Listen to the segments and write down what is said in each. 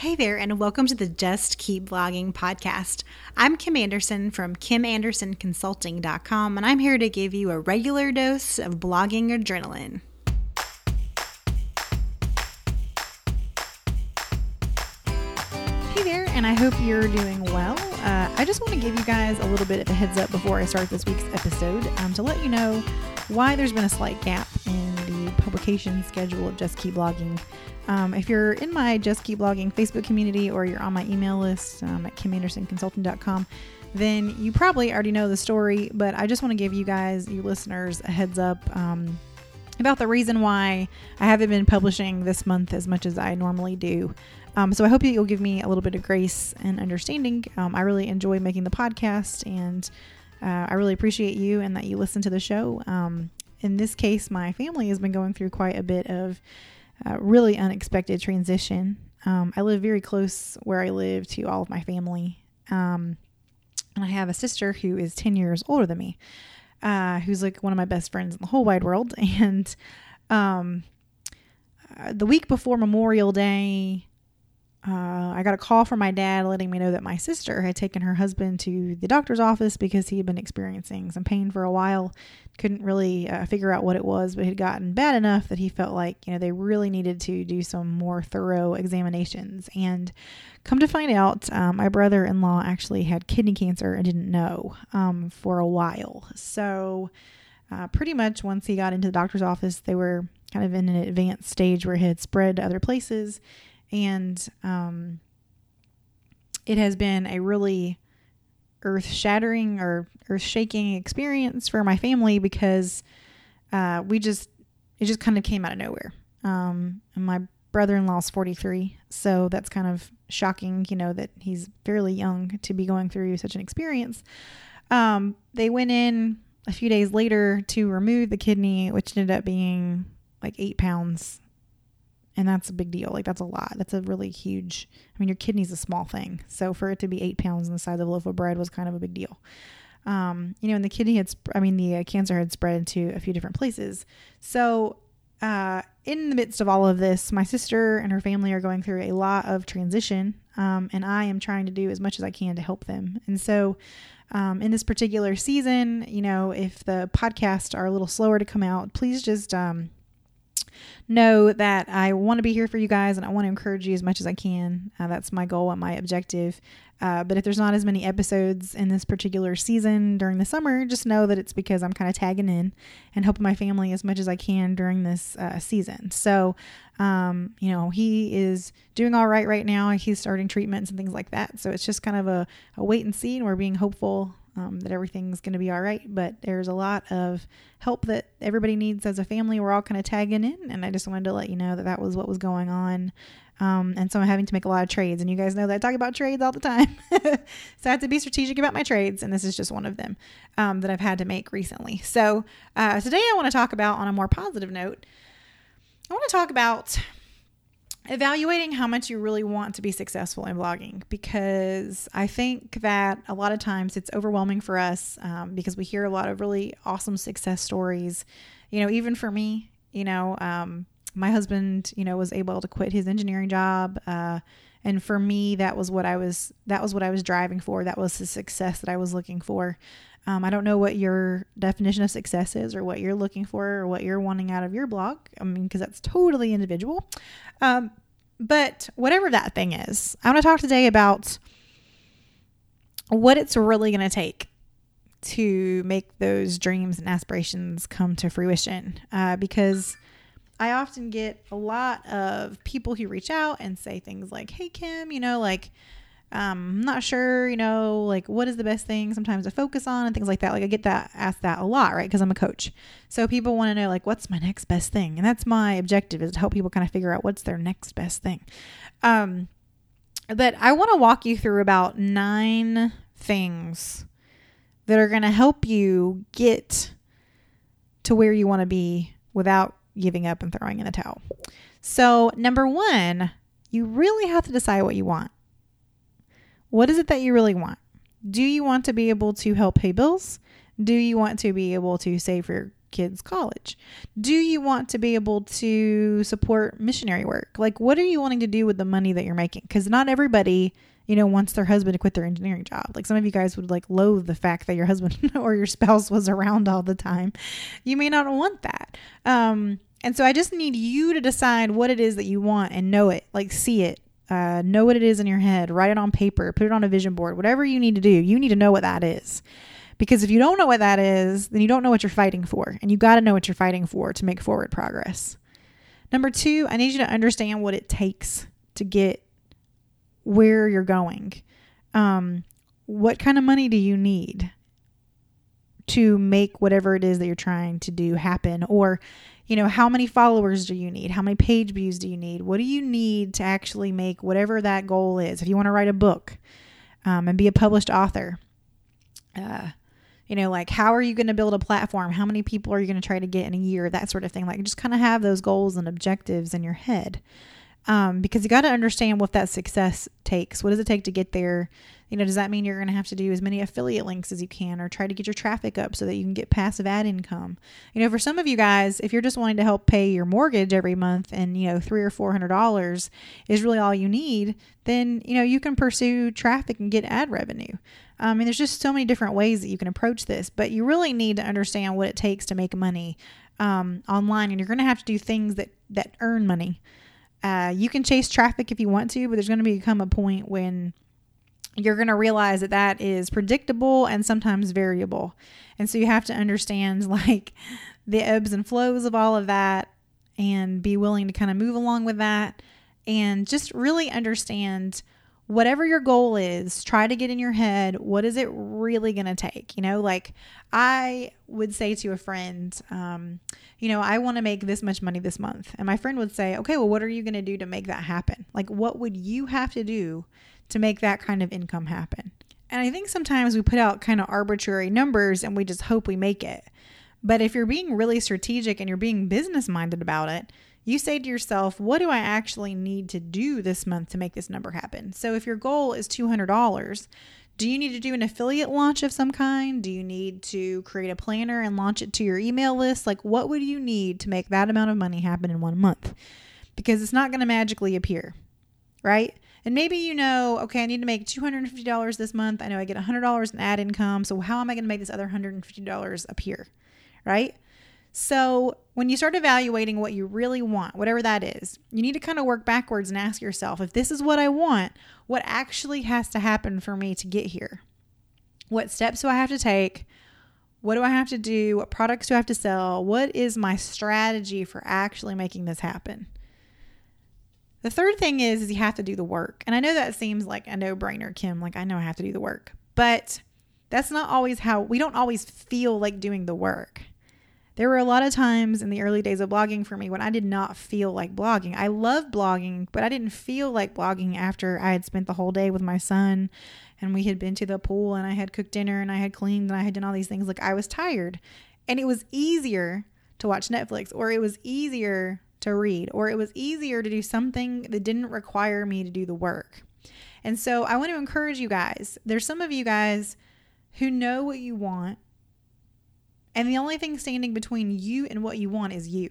Hey there, and welcome to the Just Keep Blogging podcast. I'm Kim Anderson from KimAndersonConsulting.com, and I'm here to give you a regular dose of blogging adrenaline. Hey there, and I hope you're doing well. Uh, I just want to give you guys a little bit of a heads up before I start this week's episode um, to let you know why there's been a slight gap publication schedule of Just Keep Blogging. Um, if you're in my Just Keep Blogging Facebook community or you're on my email list um, at kimandersonconsulting.com, then you probably already know the story, but I just want to give you guys, you listeners, a heads up um, about the reason why I haven't been publishing this month as much as I normally do. Um, so I hope that you'll give me a little bit of grace and understanding. Um, I really enjoy making the podcast, and uh, I really appreciate you and that you listen to the show. Um, in this case, my family has been going through quite a bit of uh, really unexpected transition. Um, I live very close where I live to all of my family. Um, and I have a sister who is 10 years older than me, uh, who's like one of my best friends in the whole wide world. And um, uh, the week before Memorial Day, uh, I got a call from my dad letting me know that my sister had taken her husband to the doctor's office because he had been experiencing some pain for a while. Couldn't really uh, figure out what it was, but it had gotten bad enough that he felt like, you know, they really needed to do some more thorough examinations. And come to find out, um, my brother in law actually had kidney cancer and didn't know um, for a while. So, uh, pretty much once he got into the doctor's office, they were kind of in an advanced stage where it had spread to other places and um, it has been a really earth shattering or earth shaking experience for my family because uh, we just it just kind of came out of nowhere. Um, and my brother-in-law is 43, so that's kind of shocking, you know, that he's fairly young to be going through such an experience. Um, they went in a few days later to remove the kidney, which ended up being like eight pounds and that's a big deal. Like that's a lot. That's a really huge. I mean, your kidney's a small thing, so for it to be eight pounds in the size of a loaf of bread was kind of a big deal. Um, you know, and the kidney had, sp- I mean, the uh, cancer had spread to a few different places. So, uh, in the midst of all of this, my sister and her family are going through a lot of transition, um, and I am trying to do as much as I can to help them. And so, um, in this particular season, you know, if the podcasts are a little slower to come out, please just um, know that I want to be here for you guys and I want to encourage you as much as I can. Uh, that's my goal and my objective. Uh, but if there's not as many episodes in this particular season during the summer, just know that it's because I'm kind of tagging in and helping my family as much as I can during this uh, season. So, um, you know, he is doing all right right now. He's starting treatments and things like that. So it's just kind of a, a wait and see, and we're being hopeful um, that everything's going to be all right. But there's a lot of help that everybody needs as a family. We're all kind of tagging in, and I just wanted to let you know that that was what was going on. Um, and so I'm having to make a lot of trades, and you guys know that I talk about trades all the time. so I have to be strategic about my trades, and this is just one of them um, that I've had to make recently. So uh, today I want to talk about, on a more positive note, I want to talk about evaluating how much you really want to be successful in blogging because I think that a lot of times it's overwhelming for us um, because we hear a lot of really awesome success stories. You know, even for me, you know, um, my husband, you know, was able to quit his engineering job. Uh, and for me, that was what I was, that was what I was driving for. That was the success that I was looking for. Um, I don't know what your definition of success is or what you're looking for or what you're wanting out of your blog. I mean, because that's totally individual. Um, but whatever that thing is, I want to talk today about what it's really going to take to make those dreams and aspirations come to fruition. Uh, because I often get a lot of people who reach out and say things like, Hey, Kim, you know, like, um, I'm not sure, you know, like what is the best thing sometimes to focus on and things like that. Like I get that asked that a lot, right? Because I'm a coach. So people want to know like what's my next best thing? And that's my objective is to help people kind of figure out what's their next best thing. Um, but I want to walk you through about nine things that are going to help you get to where you want to be without giving up and throwing in the towel. So, number one, you really have to decide what you want. What is it that you really want? Do you want to be able to help pay bills? Do you want to be able to save for your kids' college? Do you want to be able to support missionary work? Like, what are you wanting to do with the money that you're making? Because not everybody, you know, wants their husband to quit their engineering job. Like, some of you guys would like loathe the fact that your husband or your spouse was around all the time. You may not want that. Um, and so I just need you to decide what it is that you want and know it, like, see it. Uh, know what it is in your head, write it on paper, put it on a vision board, whatever you need to do, you need to know what that is. Because if you don't know what that is, then you don't know what you're fighting for. And you got to know what you're fighting for to make forward progress. Number two, I need you to understand what it takes to get where you're going. Um, what kind of money do you need to make whatever it is that you're trying to do happen? Or, you know, how many followers do you need? How many page views do you need? What do you need to actually make whatever that goal is? If you want to write a book um, and be a published author, uh, you know, like how are you going to build a platform? How many people are you going to try to get in a year? That sort of thing. Like just kind of have those goals and objectives in your head. Um, because you got to understand what that success takes. What does it take to get there? You know, does that mean you're going to have to do as many affiliate links as you can or try to get your traffic up so that you can get passive ad income? You know, for some of you guys, if you're just wanting to help pay your mortgage every month and, you know, three or four hundred dollars is really all you need, then, you know, you can pursue traffic and get ad revenue. I mean, there's just so many different ways that you can approach this, but you really need to understand what it takes to make money um, online, and you're going to have to do things that that earn money. Uh, you can chase traffic if you want to, but there's going to become a point when you're going to realize that that is predictable and sometimes variable, and so you have to understand like the ebbs and flows of all of that, and be willing to kind of move along with that, and just really understand whatever your goal is, try to get in your head what is it really going to take? You know, like I would say to a friend, um, you know, I want to make this much money this month. And my friend would say, okay, well, what are you going to do to make that happen? Like, what would you have to do to make that kind of income happen? And I think sometimes we put out kind of arbitrary numbers and we just hope we make it. But if you're being really strategic and you're being business minded about it, you say to yourself, what do I actually need to do this month to make this number happen? So if your goal is $200, do you need to do an affiliate launch of some kind? Do you need to create a planner and launch it to your email list? Like, what would you need to make that amount of money happen in one month? Because it's not going to magically appear, right? And maybe you know, okay, I need to make $250 this month. I know I get $100 in ad income. So, how am I going to make this other $150 appear, right? So, when you start evaluating what you really want, whatever that is, you need to kind of work backwards and ask yourself if this is what I want, what actually has to happen for me to get here? What steps do I have to take? What do I have to do? What products do I have to sell? What is my strategy for actually making this happen? The third thing is, is you have to do the work. And I know that seems like a no-brainer, Kim, like I know I have to do the work. But that's not always how we don't always feel like doing the work. There were a lot of times in the early days of blogging for me when I did not feel like blogging. I love blogging, but I didn't feel like blogging after I had spent the whole day with my son and we had been to the pool and I had cooked dinner and I had cleaned and I had done all these things. Like I was tired. And it was easier to watch Netflix or it was easier to read or it was easier to do something that didn't require me to do the work. And so I want to encourage you guys. There's some of you guys who know what you want and the only thing standing between you and what you want is you.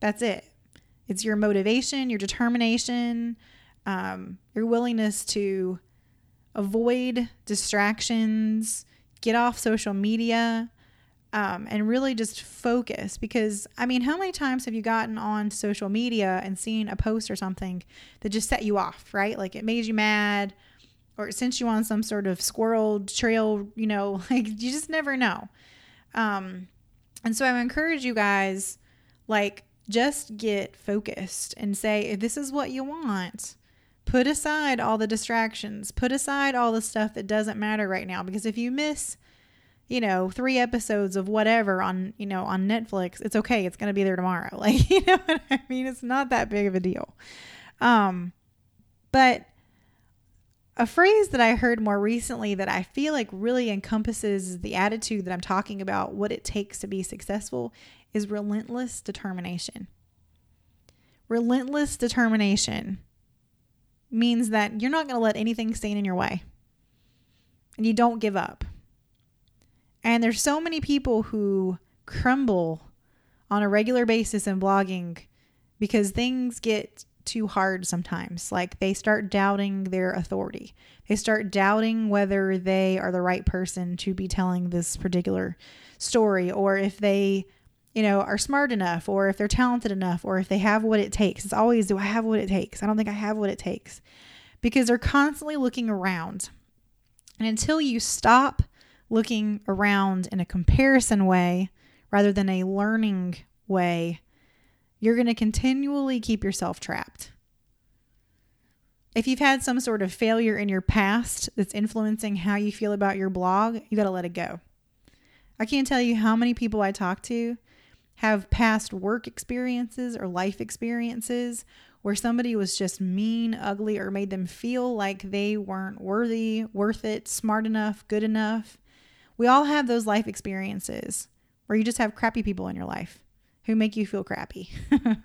That's it. It's your motivation, your determination, um, your willingness to avoid distractions, get off social media, um, and really just focus. Because, I mean, how many times have you gotten on social media and seen a post or something that just set you off, right? Like it made you mad or it sent you on some sort of squirrel trail, you know, like you just never know. Um, and so I encourage you guys, like, just get focused and say, if this is what you want, put aside all the distractions, put aside all the stuff that doesn't matter right now. Because if you miss, you know, three episodes of whatever on, you know, on Netflix, it's okay. It's going to be there tomorrow. Like, you know what I mean? It's not that big of a deal. Um, but a phrase that I heard more recently that I feel like really encompasses the attitude that I'm talking about, what it takes to be successful, is relentless determination. Relentless determination means that you're not going to let anything stand in your way and you don't give up. And there's so many people who crumble on a regular basis in blogging because things get too hard sometimes. Like they start doubting their authority. They start doubting whether they are the right person to be telling this particular story or if they, you know, are smart enough or if they're talented enough or if they have what it takes. It's always, do I have what it takes? I don't think I have what it takes because they're constantly looking around. And until you stop looking around in a comparison way rather than a learning way, you're going to continually keep yourself trapped. If you've had some sort of failure in your past that's influencing how you feel about your blog, you got to let it go. I can't tell you how many people I talk to have past work experiences or life experiences where somebody was just mean, ugly, or made them feel like they weren't worthy, worth it, smart enough, good enough. We all have those life experiences where you just have crappy people in your life who make you feel crappy.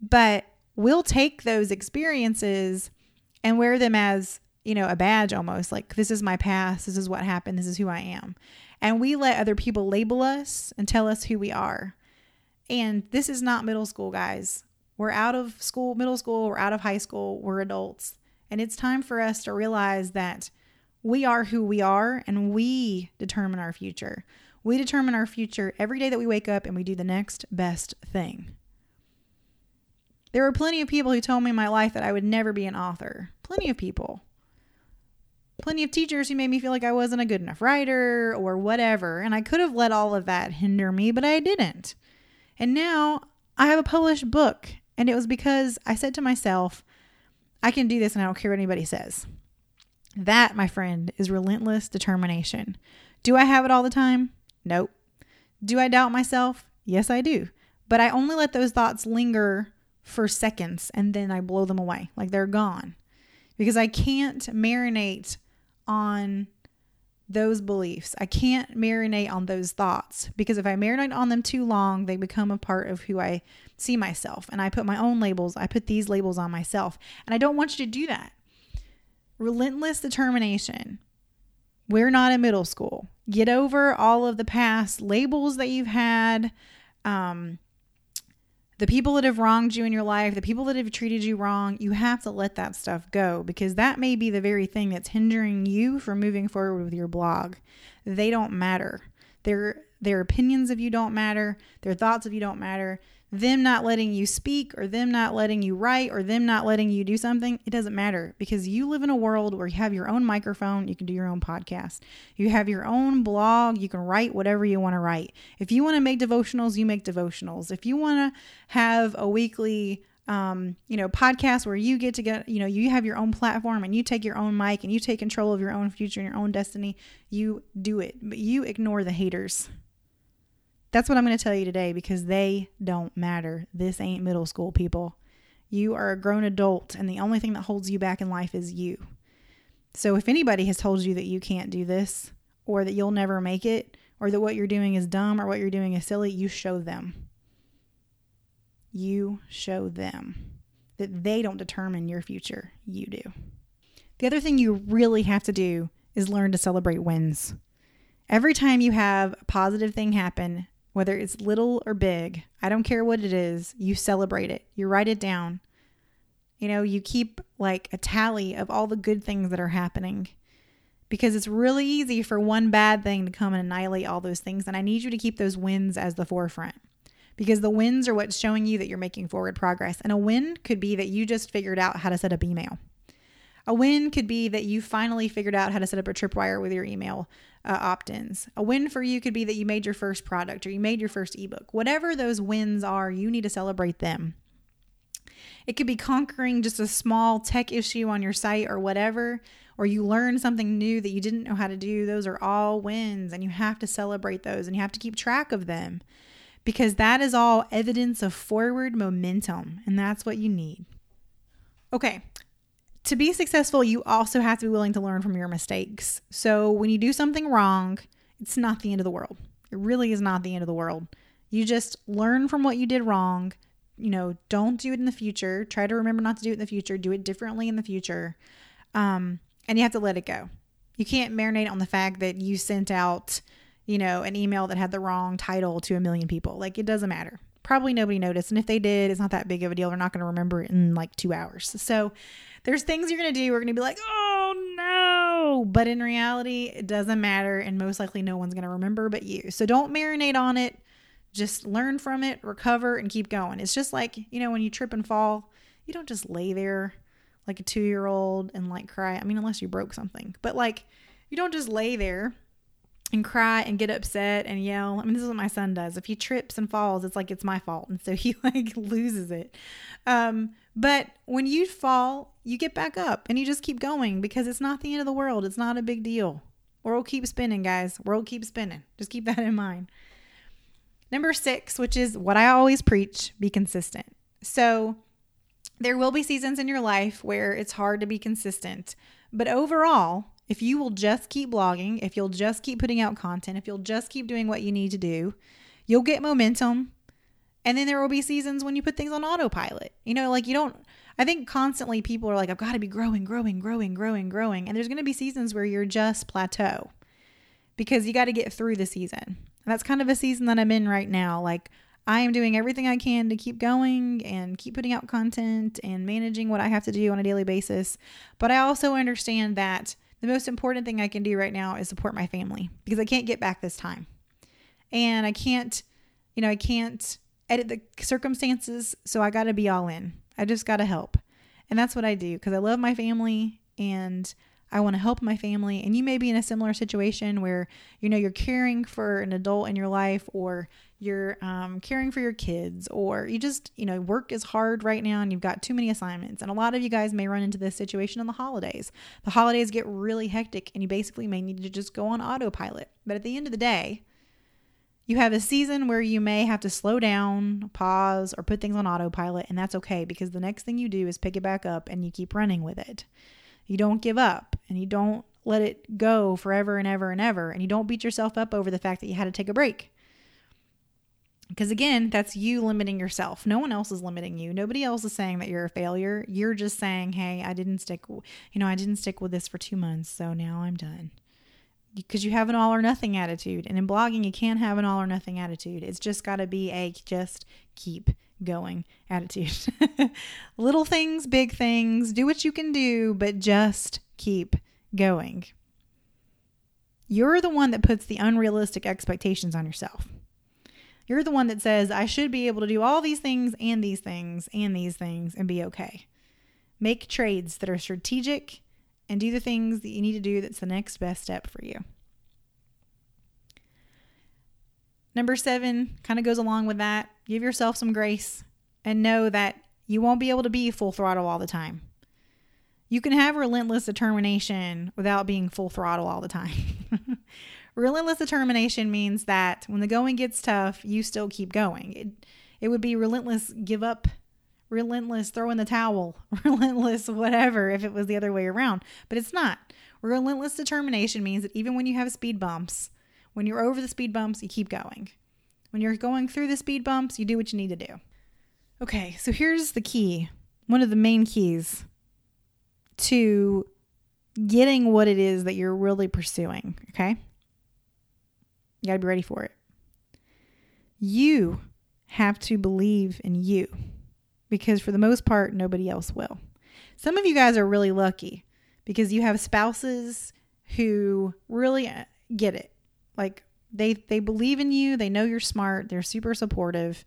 but we'll take those experiences and wear them as, you know, a badge almost like this is my past, this is what happened, this is who I am. And we let other people label us and tell us who we are. And this is not middle school, guys. We're out of school, middle school, we're out of high school, we're adults. And it's time for us to realize that we are who we are and we determine our future. We determine our future every day that we wake up and we do the next best thing. There were plenty of people who told me in my life that I would never be an author. Plenty of people. Plenty of teachers who made me feel like I wasn't a good enough writer or whatever. And I could have let all of that hinder me, but I didn't. And now I have a published book. And it was because I said to myself, I can do this and I don't care what anybody says. That, my friend, is relentless determination. Do I have it all the time? Nope. Do I doubt myself? Yes, I do. But I only let those thoughts linger for seconds and then I blow them away. Like they're gone. Because I can't marinate on those beliefs. I can't marinate on those thoughts because if I marinate on them too long, they become a part of who I see myself. And I put my own labels, I put these labels on myself. And I don't want you to do that. Relentless determination we're not in middle school. Get over all of the past labels that you've had, um, the people that have wronged you in your life, the people that have treated you wrong. You have to let that stuff go because that may be the very thing that's hindering you from moving forward with your blog. They don't matter. Their their opinions of you don't matter. Their thoughts of you don't matter them not letting you speak or them not letting you write or them not letting you do something, it doesn't matter because you live in a world where you have your own microphone, you can do your own podcast, you have your own blog, you can write whatever you want to write. If you want to make devotionals, you make devotionals. If you want to have a weekly um, you know, podcast where you get to get, you know, you have your own platform and you take your own mic and you take control of your own future and your own destiny, you do it. But you ignore the haters. That's what I'm going to tell you today because they don't matter. This ain't middle school, people. You are a grown adult, and the only thing that holds you back in life is you. So if anybody has told you that you can't do this, or that you'll never make it, or that what you're doing is dumb, or what you're doing is silly, you show them. You show them that they don't determine your future. You do. The other thing you really have to do is learn to celebrate wins. Every time you have a positive thing happen, whether it's little or big, I don't care what it is, you celebrate it. You write it down. You know, you keep like a tally of all the good things that are happening because it's really easy for one bad thing to come and annihilate all those things. And I need you to keep those wins as the forefront because the wins are what's showing you that you're making forward progress. And a win could be that you just figured out how to set up email. A win could be that you finally figured out how to set up a tripwire with your email uh, opt ins. A win for you could be that you made your first product or you made your first ebook. Whatever those wins are, you need to celebrate them. It could be conquering just a small tech issue on your site or whatever, or you learn something new that you didn't know how to do. Those are all wins, and you have to celebrate those and you have to keep track of them because that is all evidence of forward momentum, and that's what you need. Okay, to be successful, you also have to be willing to learn from your mistakes. So when you do something wrong, it's not the end of the world. It really is not the end of the world. You just learn from what you did wrong. You know, don't do it in the future. Try to remember not to do it in the future. Do it differently in the future. Um, and you have to let it go. You can't marinate on the fact that you sent out, you know, an email that had the wrong title to a million people. Like it doesn't matter. Probably nobody noticed. And if they did, it's not that big of a deal. They're not going to remember it in like two hours. So there's things you're going to do. We're going to be like, oh no. But in reality, it doesn't matter. And most likely no one's going to remember but you. So don't marinate on it. Just learn from it, recover, and keep going. It's just like, you know, when you trip and fall, you don't just lay there like a two year old and like cry. I mean, unless you broke something, but like you don't just lay there and cry and get upset and yell. I mean, this is what my son does. If he trips and falls, it's like it's my fault. And so he like loses it. Um, but when you fall, you get back up and you just keep going because it's not the end of the world. It's not a big deal. World keeps spinning, guys. World keeps spinning. Just keep that in mind. Number six, which is what I always preach be consistent. So there will be seasons in your life where it's hard to be consistent. But overall, if you will just keep blogging, if you'll just keep putting out content, if you'll just keep doing what you need to do, you'll get momentum. And then there will be seasons when you put things on autopilot. You know, like you don't, I think constantly people are like, I've got to be growing, growing, growing, growing, growing. And there's going to be seasons where you're just plateau because you got to get through the season. And that's kind of a season that I'm in right now. Like, I am doing everything I can to keep going and keep putting out content and managing what I have to do on a daily basis. But I also understand that the most important thing I can do right now is support my family because I can't get back this time. And I can't, you know, I can't edit the circumstances. So I got to be all in. I just got to help. And that's what I do because I love my family and I want to help my family. And you may be in a similar situation where, you know, you're caring for an adult in your life or you're um, caring for your kids or you just, you know, work is hard right now and you've got too many assignments. And a lot of you guys may run into this situation in the holidays. The holidays get really hectic and you basically may need to just go on autopilot. But at the end of the day, you have a season where you may have to slow down, pause, or put things on autopilot, and that's okay because the next thing you do is pick it back up and you keep running with it. You don't give up and you don't let it go forever and ever and ever, and you don't beat yourself up over the fact that you had to take a break. Because again, that's you limiting yourself. No one else is limiting you. Nobody else is saying that you're a failure. You're just saying, "Hey, I didn't stick, you know, I didn't stick with this for 2 months, so now I'm done." Because you have an all or nothing attitude. And in blogging, you can't have an all or nothing attitude. It's just got to be a just keep going attitude. Little things, big things, do what you can do, but just keep going. You're the one that puts the unrealistic expectations on yourself. You're the one that says, I should be able to do all these things and these things and these things and be okay. Make trades that are strategic and do the things that you need to do that's the next best step for you. Number seven kind of goes along with that. Give yourself some grace and know that you won't be able to be full throttle all the time. You can have relentless determination without being full throttle all the time. Relentless determination means that when the going gets tough, you still keep going. It, it would be relentless give up, relentless throw in the towel, relentless whatever if it was the other way around. But it's not. Relentless determination means that even when you have speed bumps, when you're over the speed bumps, you keep going. When you're going through the speed bumps, you do what you need to do. Okay, so here's the key one of the main keys to getting what it is that you're really pursuing. Okay. You got to be ready for it. You have to believe in you because, for the most part, nobody else will. Some of you guys are really lucky because you have spouses who really uh, get it. Like they they believe in you, they know you're smart, they're super supportive.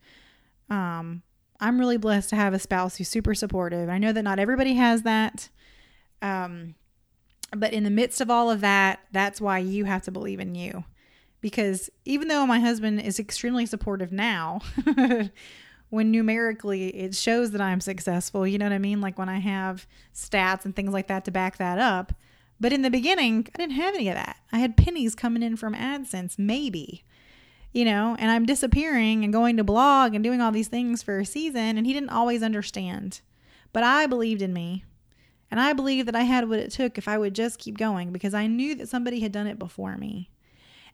Um I'm really blessed to have a spouse who's super supportive. I know that not everybody has that. Um but in the midst of all of that, that's why you have to believe in you because even though my husband is extremely supportive now, when numerically it shows that I'm successful, you know what I mean? Like when I have stats and things like that to back that up. But in the beginning, I didn't have any of that. I had pennies coming in from AdSense, maybe, you know, and I'm disappearing and going to blog and doing all these things for a season, and he didn't always understand. But I believed in me. And I believe that I had what it took if I would just keep going because I knew that somebody had done it before me.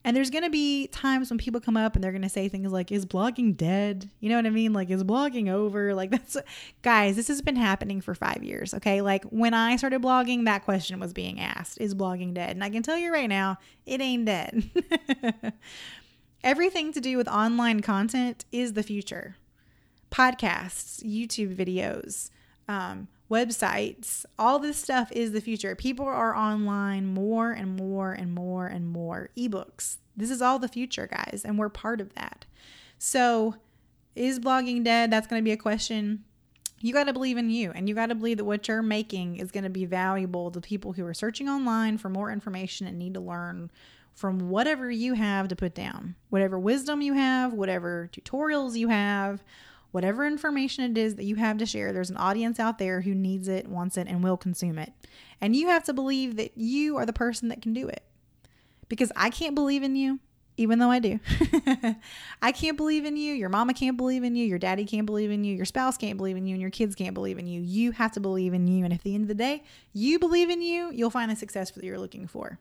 And there's going to be times when people come up and they're going to say things like, is blogging dead? You know what I mean? Like, is blogging over? Like, that's, guys, this has been happening for five years. Okay. Like, when I started blogging, that question was being asked, is blogging dead? And I can tell you right now, it ain't dead. Everything to do with online content is the future. Podcasts, YouTube videos, um, websites, all this stuff is the future. People are online more and more and more and more. Ebooks. This is all the future, guys, and we're part of that. So, is blogging dead? That's going to be a question. You got to believe in you, and you got to believe that what you're making is going to be valuable to people who are searching online for more information and need to learn from whatever you have to put down, whatever wisdom you have, whatever tutorials you have, whatever information it is that you have to share, there's an audience out there who needs it, wants it, and will consume it. And you have to believe that you are the person that can do it. Because I can't believe in you, even though I do. I can't believe in you. Your mama can't believe in you. Your daddy can't believe in you. Your spouse can't believe in you. And your kids can't believe in you. You have to believe in you. And at the end of the day, you believe in you, you'll find the success that you're looking for.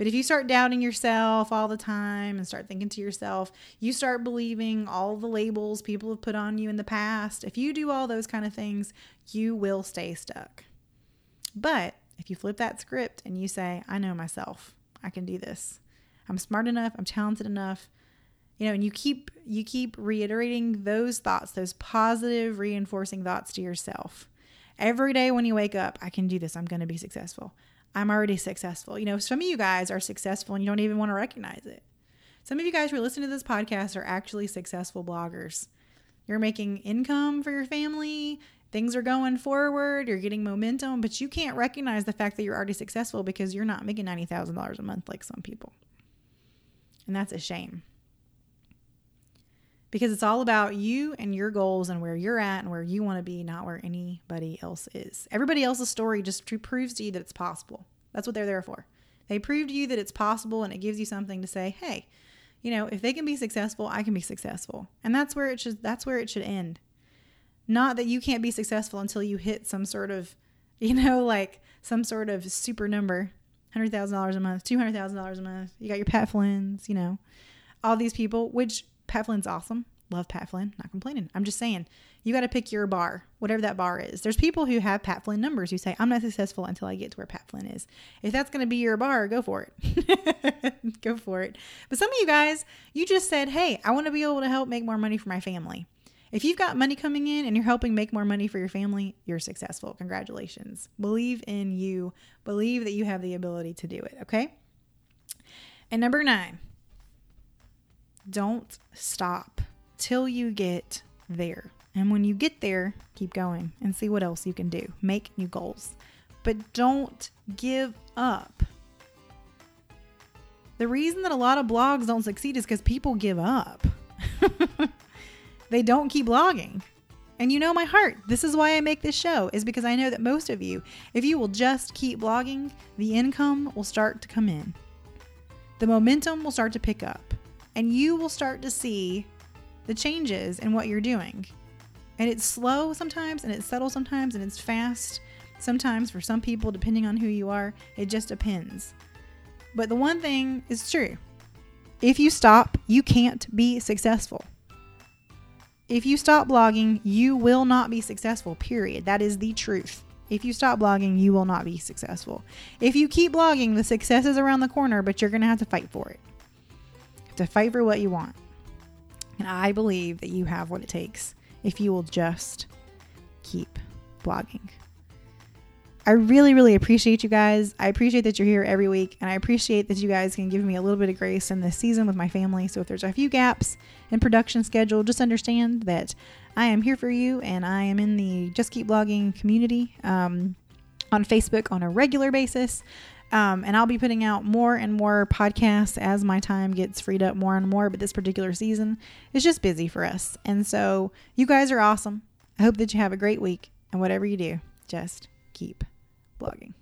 But if you start doubting yourself all the time and start thinking to yourself, you start believing all the labels people have put on you in the past. If you do all those kind of things, you will stay stuck. But if you flip that script and you say, I know myself, I can do this. I'm smart enough, I'm talented enough. You know, and you keep you keep reiterating those thoughts, those positive reinforcing thoughts to yourself. Every day when you wake up, I can do this. I'm going to be successful. I'm already successful. You know, some of you guys are successful and you don't even want to recognize it. Some of you guys who are listening to this podcast are actually successful bloggers. You're making income for your family, things are going forward, you're getting momentum, but you can't recognize the fact that you're already successful because you're not making $90,000 a month like some people. And that's a shame. Because it's all about you and your goals and where you're at and where you want to be, not where anybody else is. Everybody else's story just proves to you that it's possible. That's what they're there for. They prove to you that it's possible and it gives you something to say, hey, you know, if they can be successful, I can be successful. And that's where it should that's where it should end. Not that you can't be successful until you hit some sort of, you know, like some sort of super number, $100,000 a month, $200,000 a month. You got your Pat Flynn's, you know, all these people, which Pat Flynn's awesome. Love Pat Flynn. Not complaining. I'm just saying, you got to pick your bar, whatever that bar is. There's people who have Pat Flynn numbers who say, I'm not successful until I get to where Pat Flynn is. If that's going to be your bar, go for it. go for it. But some of you guys, you just said, hey, I want to be able to help make more money for my family. If you've got money coming in and you're helping make more money for your family, you're successful. Congratulations. Believe in you. Believe that you have the ability to do it. Okay. And number nine, don't stop till you get there. And when you get there, keep going and see what else you can do. Make new goals. But don't give up. The reason that a lot of blogs don't succeed is because people give up. they don't keep blogging. And you know my heart. This is why I make this show, is because I know that most of you, if you will just keep blogging, the income will start to come in. The momentum will start to pick up and you will start to see the changes in what you're doing. And it's slow sometimes, and it's subtle sometimes, and it's fast sometimes for some people, depending on who you are. It just depends. But the one thing is true if you stop, you can't be successful. If you stop blogging, you will not be successful, period. That is the truth. If you stop blogging, you will not be successful. If you keep blogging, the success is around the corner, but you're going to have to fight for it to for what you want. And I believe that you have what it takes if you will just keep blogging. I really, really appreciate you guys. I appreciate that you're here every week, and I appreciate that you guys can give me a little bit of grace in this season with my family. So, if there's a few gaps in production schedule, just understand that I am here for you, and I am in the Just Keep Blogging community um, on Facebook on a regular basis. Um, and I'll be putting out more and more podcasts as my time gets freed up more and more. But this particular season is just busy for us. And so you guys are awesome. I hope that you have a great week. And whatever you do, just keep blogging.